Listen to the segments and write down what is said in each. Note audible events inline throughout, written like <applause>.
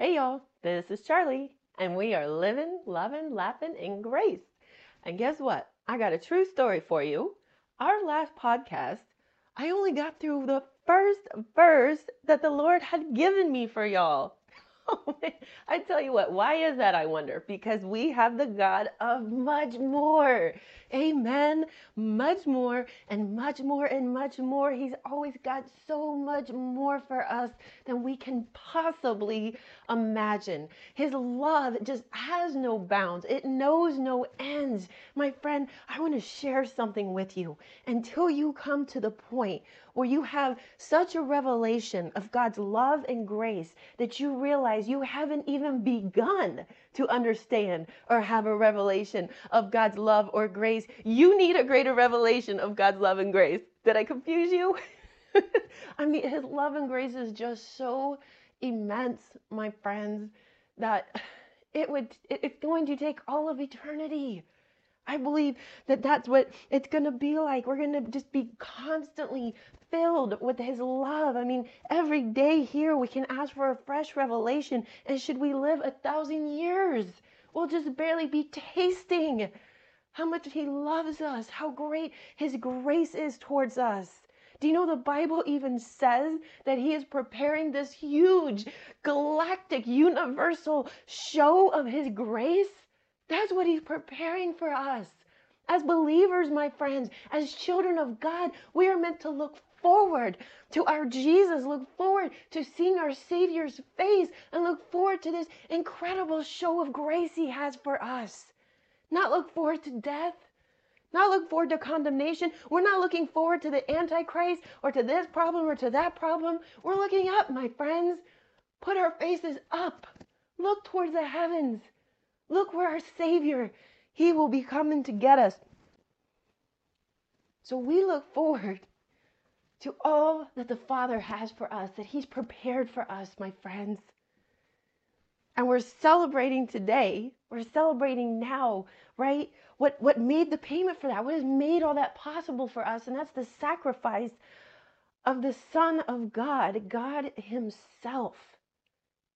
Hey y'all, this is Charlie, and we are living, loving, laughing in grace. And guess what? I got a true story for you. Our last podcast, I only got through the first verse that the Lord had given me for y'all. I tell you what, why is that, I wonder? Because we have the God of much more. Amen. Much more and much more and much more. He's always got so much more for us than we can possibly imagine. His love just has no bounds, it knows no ends. My friend, I want to share something with you until you come to the point where you have such a revelation of God's love and grace that you realize you haven't even begun to understand or have a revelation of God's love or grace. You need a greater revelation of God's love and grace. Did I confuse you? <laughs> I mean, His love and grace is just so immense, my friends, that it would, it's going to take all of eternity I believe that that's what it's going to be like. We're going to just be constantly filled with His love. I mean, every day here we can ask for a fresh revelation. And should we live a thousand years, we'll just barely be tasting how much He loves us, how great His grace is towards us. Do you know the Bible even says that He is preparing this huge, galactic, universal show of His grace? That's what He's preparing for us. As believers, my friends, as children of God, we are meant to look forward to our Jesus, look forward to seeing our Savior's face, and look forward to this incredible show of grace He has for us. Not look forward to death, not look forward to condemnation. We're not looking forward to the Antichrist or to this problem or to that problem. We're looking up, my friends. Put our faces up. Look towards the heavens. Look where our Savior, He will be coming to get us. So we look forward to all that the Father has for us, that He's prepared for us, my friends. And we're celebrating today, we're celebrating now, right? What, what made the payment for that? What has made all that possible for us? And that's the sacrifice of the Son of God, God Himself.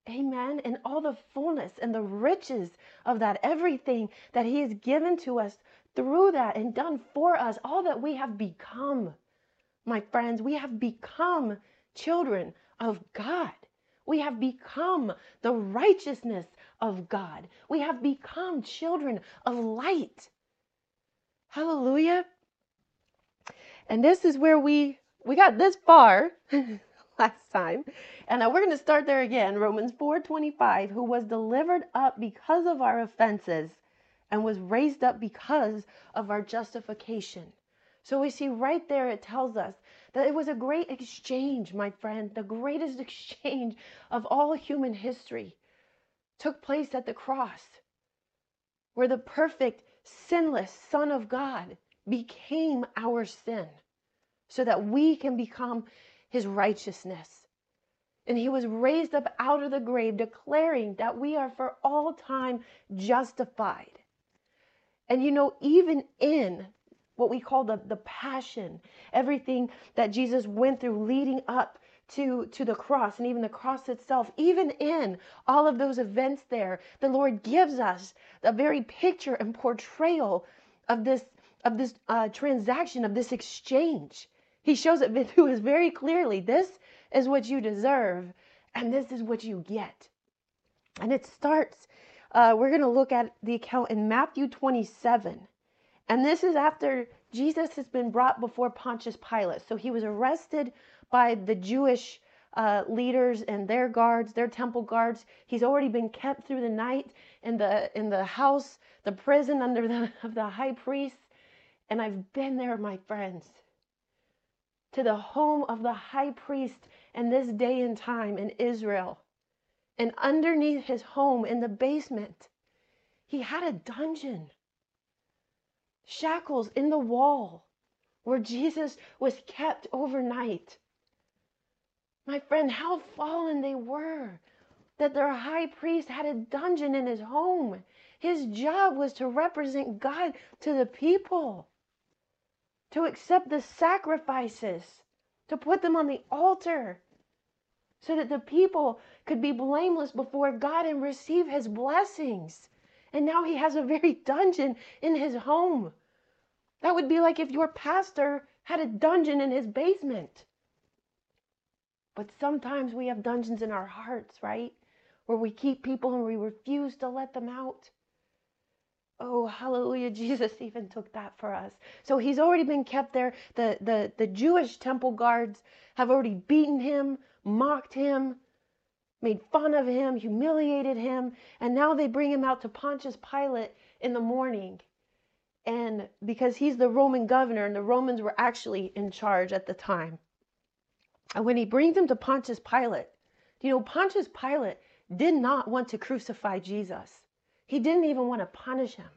Amen. And all the fullness and the riches of that, everything that He has given to us through that and done for us, all that we have become, my friends, we have become children of God. We have become the righteousness of God. We have become children of light. Hallelujah. And this is where we we got this far <laughs> last time. And now we're going to start there again. Romans 4:25, who was delivered up because of our offenses and was raised up because of our justification. So we see right there it tells us that it was a great exchange, my friend, the greatest <laughs> exchange of all human history took place at the cross, where the perfect, sinless Son of God became our sin so that we can become his righteousness. And he was raised up out of the grave, declaring that we are for all time justified. And you know, even in what we call the, the passion, everything that Jesus went through leading up to, to the cross and even the cross itself, even in all of those events there, the Lord gives us a very picture and portrayal of this of this uh, transaction, of this exchange. He shows it <laughs> to us very clearly. This is what you deserve, and this is what you get. And it starts, uh, we're going to look at the account in Matthew 27. And this is after Jesus has been brought before Pontius Pilate. So he was arrested by the Jewish uh, leaders and their guards, their temple guards. He's already been kept through the night in the in the house, the prison under the <laughs> of the high priest. And I've been there, my friends to the home of the high priest in this day and time in Israel. And underneath his home in the basement, he had a dungeon. Shackles in the wall where Jesus was kept overnight. My friend, how fallen they were that their high priest had a dungeon in his home. His job was to represent God to the people to accept the sacrifices, to put them on the altar, so that the people could be blameless before God and receive his blessings. And now he has a very dungeon in his home. That would be like if your pastor had a dungeon in his basement. But sometimes we have dungeons in our hearts, right? Where we keep people and we refuse to let them out. Oh, hallelujah. <laughs> Jesus even took that for us. So he's already been kept there. The, the, the Jewish temple guards have already beaten him, mocked him, made fun of him, humiliated him, and now they bring him out to Pontius Pilate in the morning. And because he's the Roman governor, and the Romans were actually in charge at the time. And when he brings him to Pontius Pilate, you know, Pontius Pilate did not want to crucify Jesus. He didn't even want to punish him.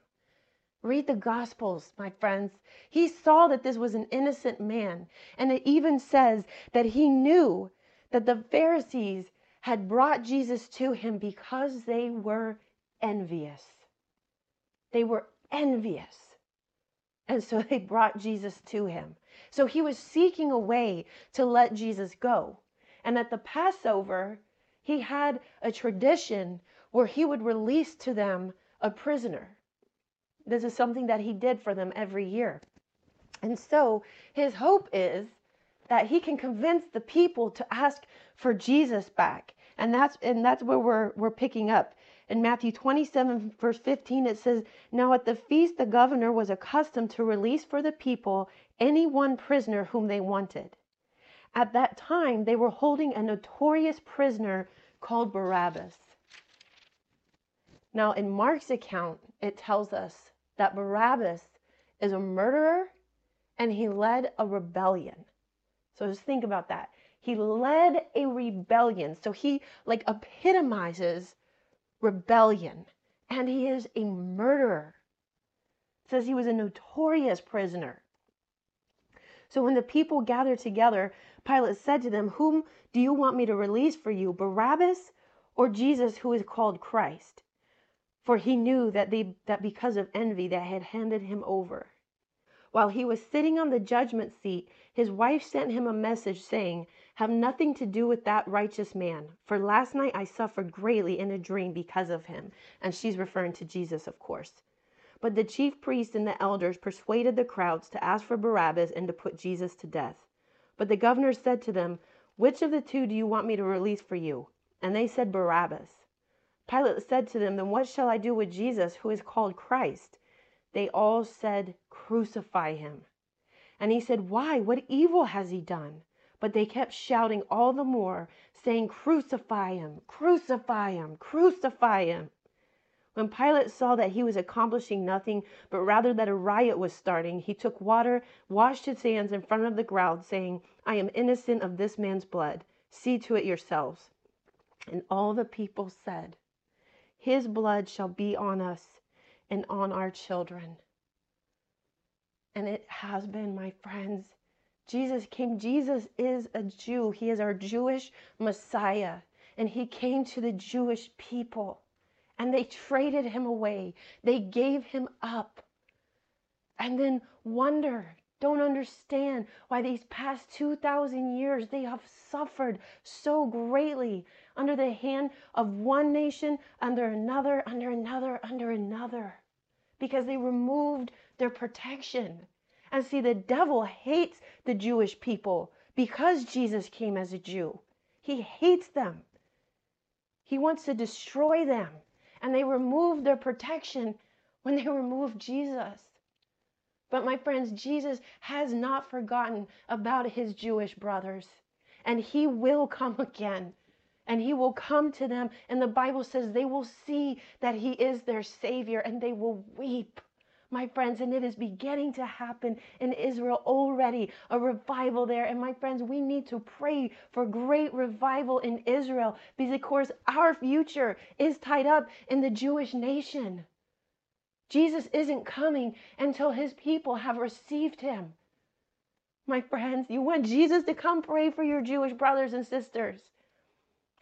Read the Gospels, my friends. He saw that this was an innocent man. And it even says that he knew that the Pharisees had brought Jesus to him because they were envious. They were envious. And so they brought Jesus to him. So he was seeking a way to let Jesus go. And at the Passover, he had a tradition where he would release to them a prisoner. This is something that he did for them every year. And so his hope is that he can convince the people to ask for Jesus back. And that's and that's where we're we're picking up. In Matthew 27 verse 15 it says, "Now at the feast the governor was accustomed to release for the people any one prisoner whom they wanted. At that time they were holding a notorious prisoner called Barabbas." Now in Mark's account it tells us that Barabbas is a murderer and he led a rebellion. So just think about that. He led a rebellion. So he like epitomizes rebellion. And he is a murderer. It says he was a notorious prisoner. So when the people gathered together, Pilate said to them, Whom do you want me to release for you, Barabbas or Jesus, who is called Christ? For he knew that, they, that because of envy they had handed him over. While he was sitting on the judgment seat, his wife sent him a message saying, Have nothing to do with that righteous man, for last night I suffered greatly in a dream because of him. And she's referring to Jesus, of course. But the chief priests and the elders persuaded the crowds to ask for Barabbas and to put Jesus to death. But the governor said to them, Which of the two do you want me to release for you? And they said, Barabbas. Pilate said to them, Then what shall I do with Jesus, who is called Christ? They all said, Crucify him. And he said, Why? What evil has he done? But they kept shouting all the more, saying, Crucify him, crucify him, crucify him. When Pilate saw that he was accomplishing nothing, but rather that a riot was starting, he took water, washed his hands in front of the crowd, saying, I am innocent of this man's blood. See to it yourselves. And all the people said, His blood shall be on us and on our children. And it has been, my friends. Jesus came. Jesus is a Jew. He is our Jewish Messiah. And he came to the Jewish people. And they traded him away. They gave him up. And then wonder, don't understand why these past 2,000 years they have suffered so greatly under the hand of one nation, under another, under another, under another, because they removed their protection. And see, the devil hates the Jewish people because Jesus came as a Jew. He hates them. He wants to destroy them. And they removed their protection when they <laughs> removed Jesus. But my friends, Jesus has not forgotten about his Jewish brothers. And he will come <laughs> again and he will come to them. And the Bible says they will see that he is their Savior and they will weep. My friends, and it is beginning to happen in Israel already, a revival there. And my friends, we need to pray for great revival in Israel because, of course, our future is tied up in the Jewish nation. Jesus isn't coming until his people have received him. My friends, you want Jesus to come pray for your Jewish brothers and sisters.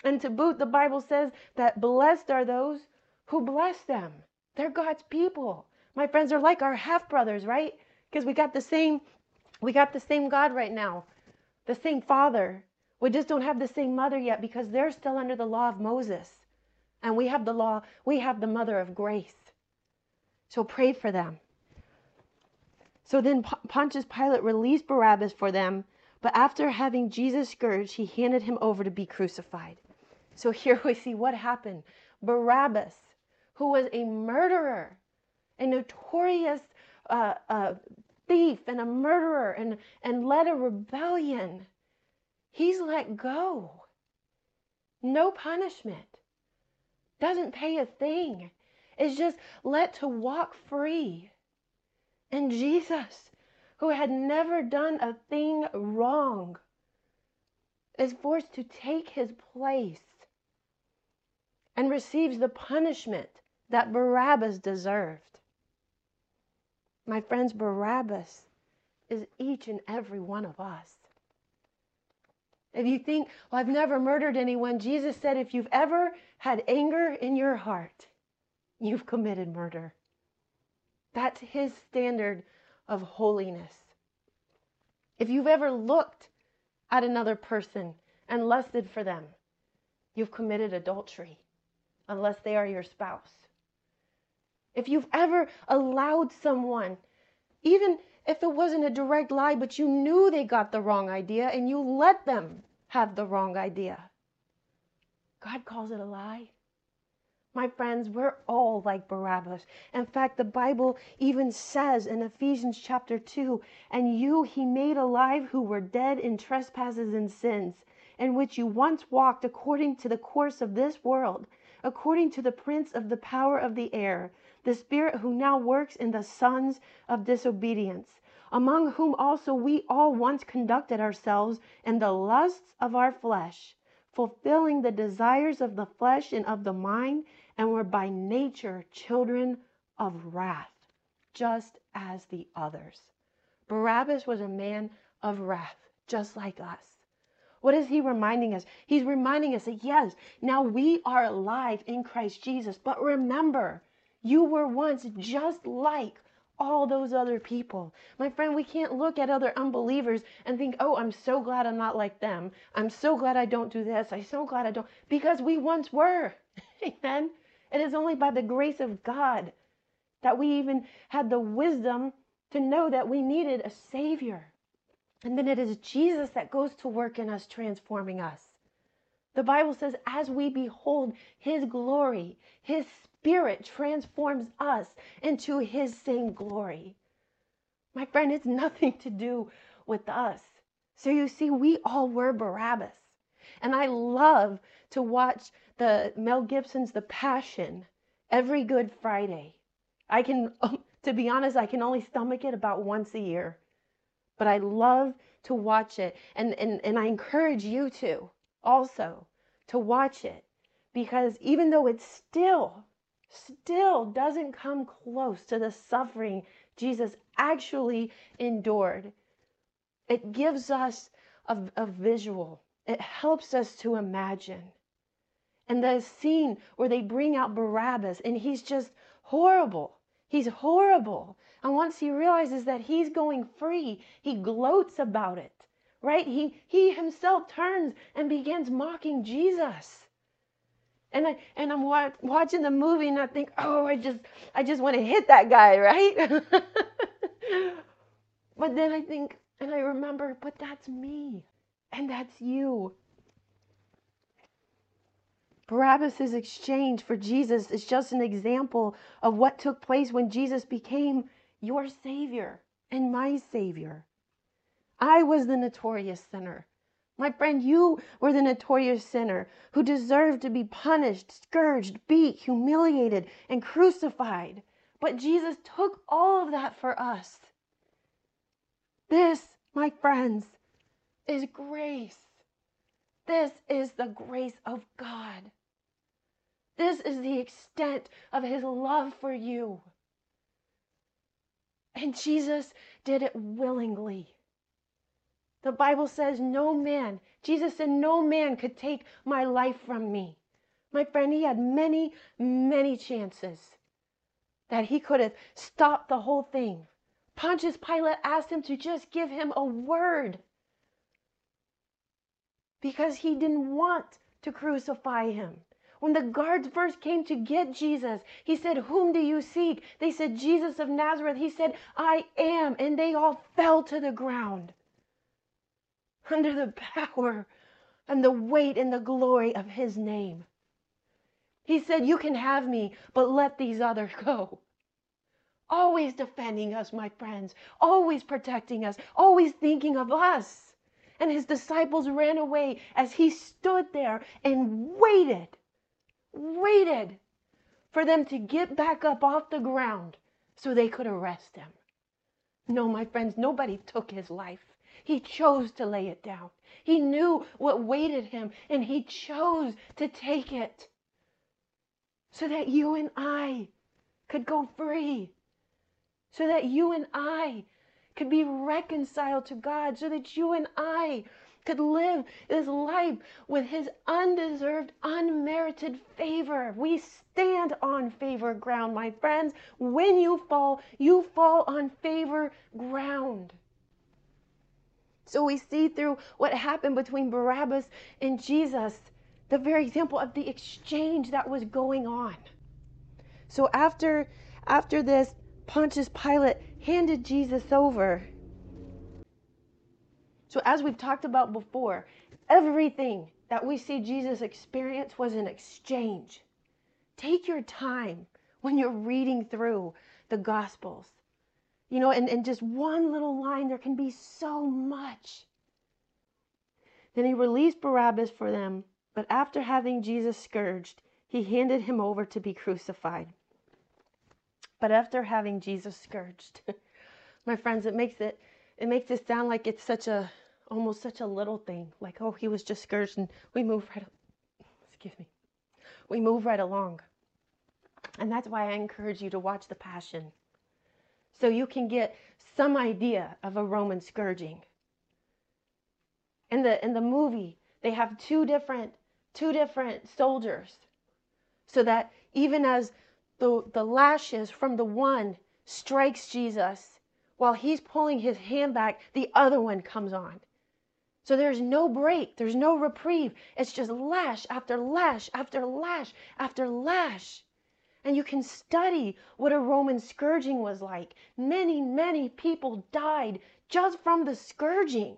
And to boot, the Bible says that blessed are those who bless them. They're God's people. My friends are like our half brothers, right? Because we got the same we got the same God right now. The same Father. We just don't have the same mother yet because they're still under the law of Moses. And we have the law, we have the mother of grace. So pray for them. So then Pontius Pilate released Barabbas for them, but after having Jesus scourged, he handed him over to be crucified. So here we see what happened. Barabbas, who was a murderer, a notorious uh, uh, thief and a murderer, and, and led a rebellion, he's let go. No punishment. Doesn't pay a thing. Is just let to walk free. And Jesus, who had never done a thing wrong, is forced to take his place and receives the punishment that Barabbas deserved. My friends, Barabbas is each and every one of us. If you think, well, I've never murdered anyone, Jesus said, if you've ever had anger in your heart, you've committed murder. That's his standard of holiness. If you've ever looked at another person and lusted for them, you've committed adultery, unless they are your spouse. If you've ever allowed someone, even if it wasn't a direct lie, but you knew they got the wrong idea and you let them have the wrong idea, God calls it a lie. My friends, we're all like Barabbas. In fact, the Bible even says in Ephesians chapter 2 And you he made alive who were dead in trespasses and sins, in which you once walked according to the course of this world, according to the prince of the power of the air, the spirit who now works in the sons of disobedience, among whom also we all once conducted ourselves in the lusts of our flesh, fulfilling the desires of the flesh and of the mind and were by nature children of wrath, just as the others. Barabbas was a man of wrath, just like us. What is he reminding us? He's reminding us that yes, now we are alive in Christ Jesus, but remember, you were once just like all those other people. My friend, we can't look at other unbelievers and think, oh, I'm so glad I'm not like them. I'm so glad I don't do this. I'm so glad I don't, because we once were. <laughs> Amen. It is only by the grace of God that we even had the wisdom to know that we needed a Savior. And then it is Jesus that goes to work in us, transforming us. The Bible says, as we behold His glory, His Spirit transforms us into His same glory. My friend, it's nothing to do with us. So you see, we all were Barabbas. And I love to watch the Mel Gibson's The Passion every Good Friday. I can, <laughs> to be honest, I can only stomach it about once a year, but I love to watch it. And, and, and I encourage you to also to watch it because even though it still, still doesn't come close to the suffering Jesus actually endured, it gives us a, a visual. It helps us to imagine and the scene where they bring out Barabbas and he's just horrible. He's horrible. And once he realizes that he's going free, he gloats about it. Right? He he himself turns and begins mocking Jesus. And I and I'm wa- watching the movie and I think, "Oh, I just I just want to hit that guy, right?" <laughs> but then I think and I remember, but that's me. And that's you. Barabbas' exchange for Jesus is just an example of what took place when Jesus became your Savior and my Savior. I was the notorious sinner. My friend, you were the notorious sinner who deserved to be punished, scourged, beat, humiliated, and crucified. But Jesus took all of that for us. This, my friends, is grace. This is the grace of God. This is the extent of his love for you. And Jesus did it willingly. The Bible says, No man, Jesus said, no man could take my life from me. My friend, he had many, many chances that he could have stopped the whole thing. Pontius Pilate asked him to just give him a word. Because he didn't want to crucify him. When the guards first came to get Jesus, he said, Whom do you seek? They said, Jesus of Nazareth. He said, I am. And they all fell to the ground under the power and the weight and the glory of his name. He said, You can have me, but let these others <laughs> go. Always defending us, my friends, always protecting us, always thinking of us. And his disciples ran away as he stood there and waited waited for them to get back up off the ground so they could arrest him. No, my friends, nobody took his life. He chose to lay it down. He knew what waited him, and he chose to take it so that you and I could go free, so that you and I could be reconciled to God, so that you and I could live this life with his undeserved, unmerited favor. We stand on favor ground, my friends. When you fall, you fall on favor ground. So we see through what happened between Barabbas and Jesus the very example of the exchange that was going on. So after after this, Pontius Pilate handed Jesus over so, as we've talked about before, everything that we see Jesus experience was an exchange. Take your time when you're reading through the Gospels. You know, and, and just one little line, there can be so much. Then he released Barabbas for them, but after having Jesus scourged, he handed him over to be crucified. But after having Jesus scourged, <laughs> my friends, it makes it it makes it sound like it's such a almost such a little thing, like, oh, he was just scourged and we move right, excuse me, we move right along. And that's why I encourage you to watch The Passion so you can get some idea of a Roman scourging. In the, in the movie, they have two different, two different soldiers so that even as the, the lashes from the one strikes Jesus, while he's pulling his hand back, the other one comes on. So there's no break, there's no reprieve. It's just lash after lash after lash after lash. And you can study what a Roman scourging was like. Many, many people died just from the scourging.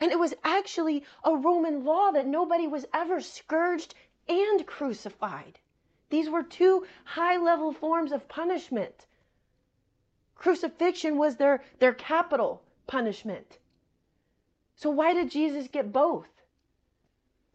And it was actually a Roman law that nobody was ever scourged and crucified. These were two high level forms of punishment. Crucifixion was their, their capital punishment. So why did Jesus get both?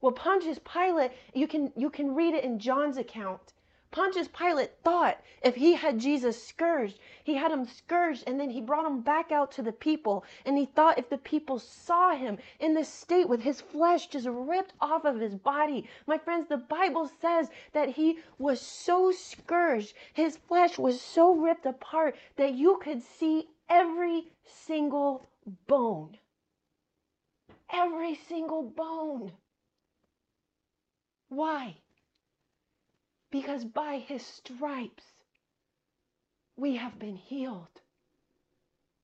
Well, Pontius Pilate, you can you can read it in John's account. Pontius Pilate thought if he had Jesus scourged, he had him scourged and then he brought him back out to the people. And he thought if the people saw him in this state with his flesh just ripped off of his body, my friends, the Bible says that he was so scourged, his flesh was so ripped apart that you could see every single bone every single bone. Why? Because by his stripes we have been healed.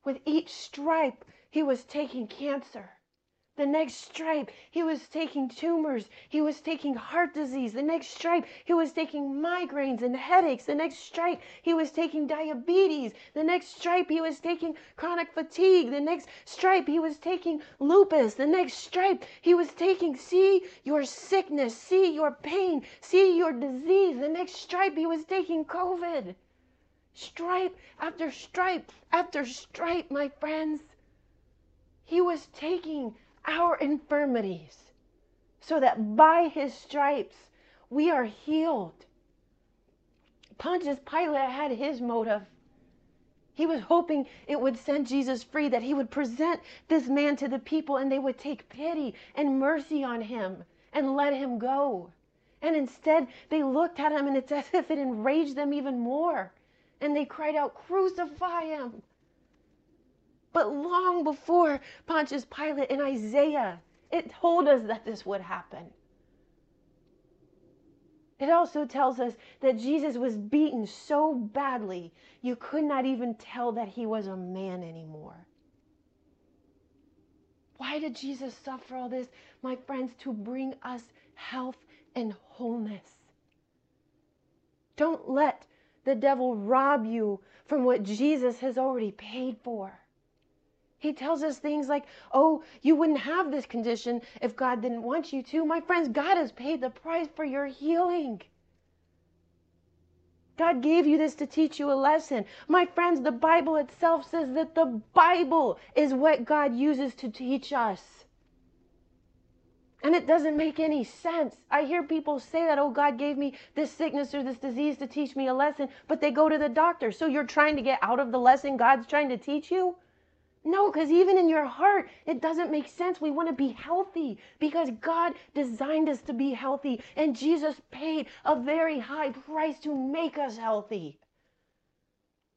With each stripe, he was taking cancer. The next stripe, he was taking tumors. He was taking heart disease. The next stripe, he was taking migraines and headaches. The next stripe, he was taking diabetes. The next stripe, he was taking chronic fatigue. The next stripe, he was taking lupus. The next stripe, he was taking, see your sickness, see your pain, see your disease. The next stripe, he was taking COVID. Stripe after stripe after stripe, my friends. He was taking our infirmities, so that by his stripes we are healed. Pontius Pilate had his motive. He was hoping it would send Jesus free, that he would present this man to the people and they would take pity and mercy on him and let him go. And instead, they looked at him and it's as if it enraged them even more. And they cried out, Crucify him! But long before Pontius Pilate and Isaiah, it told us that this would happen. It also tells us that Jesus was beaten so badly, you could not even tell that he was a man anymore. Why did Jesus suffer all this? My friends, to bring us health and wholeness. Don't let the devil rob you from what Jesus has already paid for. He tells us things like, oh, you wouldn't have this condition if God didn't want you to. My friends, God has paid the price for your healing. God gave you this to teach you a lesson. My friends, the Bible itself says that the Bible is what God uses to teach us. And it doesn't make any sense. I hear people say that, oh, God gave me this sickness or this disease to teach me a lesson, but they go to the doctor. So you're trying to get out of the lesson God's trying to teach you? No, because even in your heart, it doesn't make sense. We want to be healthy because God designed us to be healthy, and Jesus paid a very high price to make us healthy.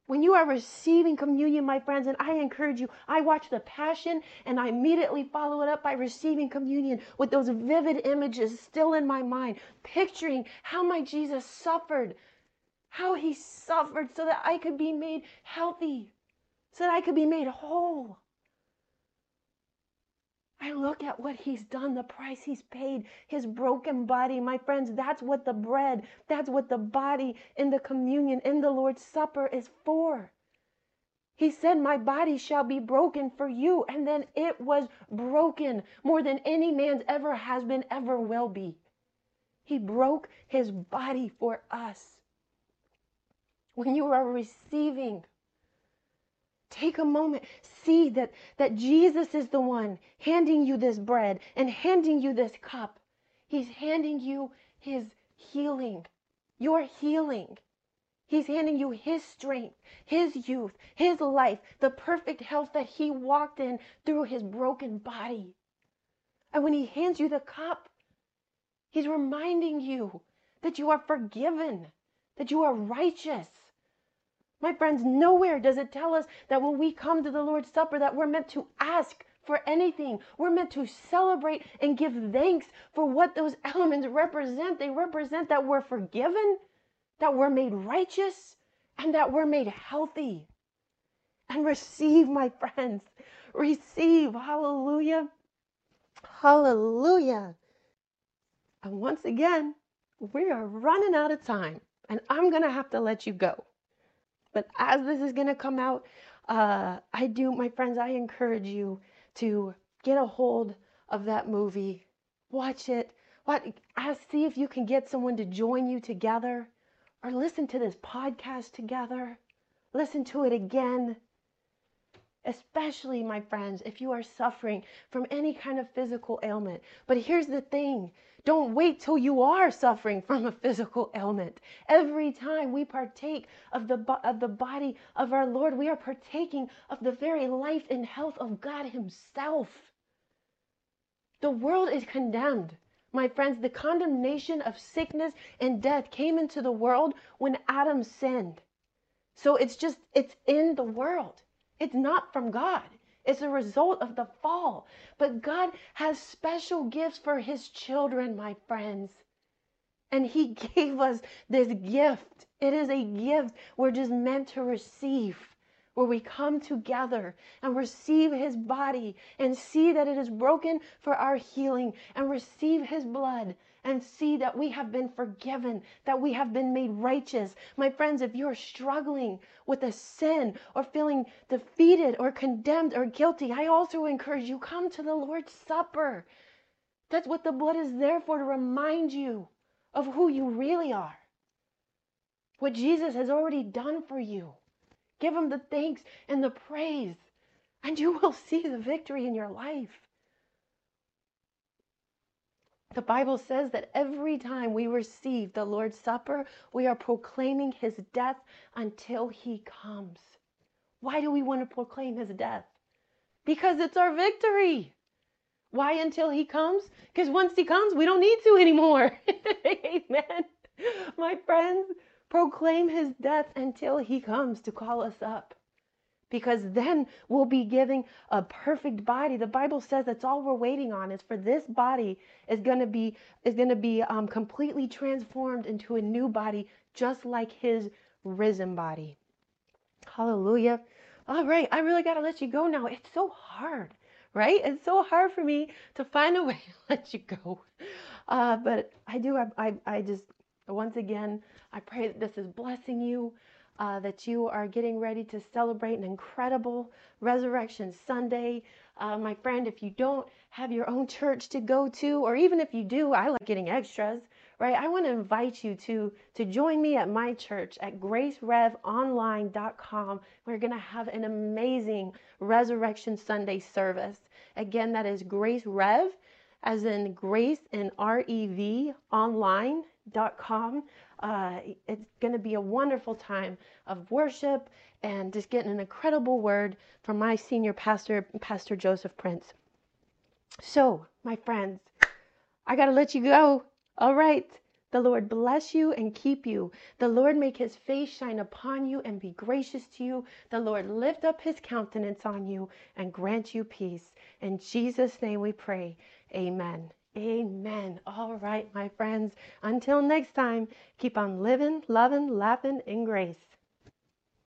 When you are receiving communion, my friends, and I encourage you, I watch the Passion and I immediately follow it up by receiving communion with those vivid images still in my mind, picturing how my Jesus suffered, how he suffered so that I could be made healthy so that I could be made whole. I look at what he's done, the price he's paid, his broken body. My friends, that's what the bread, that's what the body in the communion, in the Lord's Supper is for. He said, My body shall be broken for you. And then it was broken more than any man's ever has been, ever will be. He broke his body for us. When you are receiving Take a moment. See that, that Jesus is the one handing you this bread and handing you this cup. He's handing you his healing, your healing. He's handing you his strength, his youth, his life, the perfect health that he walked in through his broken body. And when he hands you the cup, he's reminding you that you are forgiven, that you are righteous, my friends, nowhere does it tell us that when we come to the Lord's Supper that we're meant to ask for anything. We're meant to celebrate and give thanks for what those <laughs> elements represent. They represent that we're forgiven, that we're made righteous, and that we're made healthy. And receive, my friends, receive. Hallelujah. Hallelujah. And once again, we are running out of time, and I'm going to have to let you go. But as this is going to come out, uh, I do, my friends, I encourage you to get a hold of that movie, watch it, what, ask, see if you can get someone to join you together, or listen to this podcast together, listen to it again. Especially, my friends, if you are suffering from any kind of physical ailment. But here's the thing don't wait till you are suffering from a physical ailment. Every time we partake of the, of the body of our Lord, we are partaking of the very life and health of God Himself. The world is condemned. My friends, the condemnation of sickness and death came into the world when Adam sinned. So it's just, it's in the world. It's not from God. It's a result of the fall. But God has special gifts for his children, my friends. And he <laughs> gave us this gift. It is a gift we're just meant to receive, where we come together and receive his body and see that it is broken for our healing and receive his blood and see that we have been forgiven, that we have been made righteous. My friends, if you're struggling with a sin or feeling defeated or condemned or guilty, I also encourage you come to the Lord's Supper. That's what the blood is there for to remind you of who you really are. What Jesus has already done for you. Give him the thanks and the praise, and you will <laughs> see the victory in your life. The Bible says that every time we receive the Lord's Supper, we are proclaiming his death until he comes. Why do we want to proclaim his death? Because it's our victory. Why until he comes? Because once he comes, we don't need to anymore. <laughs> Amen. My friends, proclaim his death until he comes to call us up because then we'll be giving a perfect body the bible says that's all we're waiting on is for this body is going to be is going to be um, completely transformed into a new body just like his risen body hallelujah all right i really got to let you go now it's so hard right? It's so hard for me to find a <laughs> way to let you go. Uh, but I do, I, I, I just, once again, I pray that this is blessing you. Uh, that you are getting ready to celebrate an incredible Resurrection Sunday. Uh, my friend, if you don't have your own church to go to, or even if you do, I like getting extras, right? I want to invite you to, to join me at my church at gracerevonline.com. We're going to have an amazing Resurrection Sunday service. Again, that is Grace Rev, as in Grace and R E V online.com. Uh, it's going to be a wonderful time of worship and just getting an incredible word from my senior pastor, Pastor Joseph Prince. So, my friends, I got to let you go. All right. The Lord bless you and keep you. The Lord make his face shine upon you and be gracious to you. The Lord lift up his countenance on you and grant you peace. In Jesus' name we pray. Amen. Amen. All right, my friends. Until next time, keep on living, loving, laughing in grace.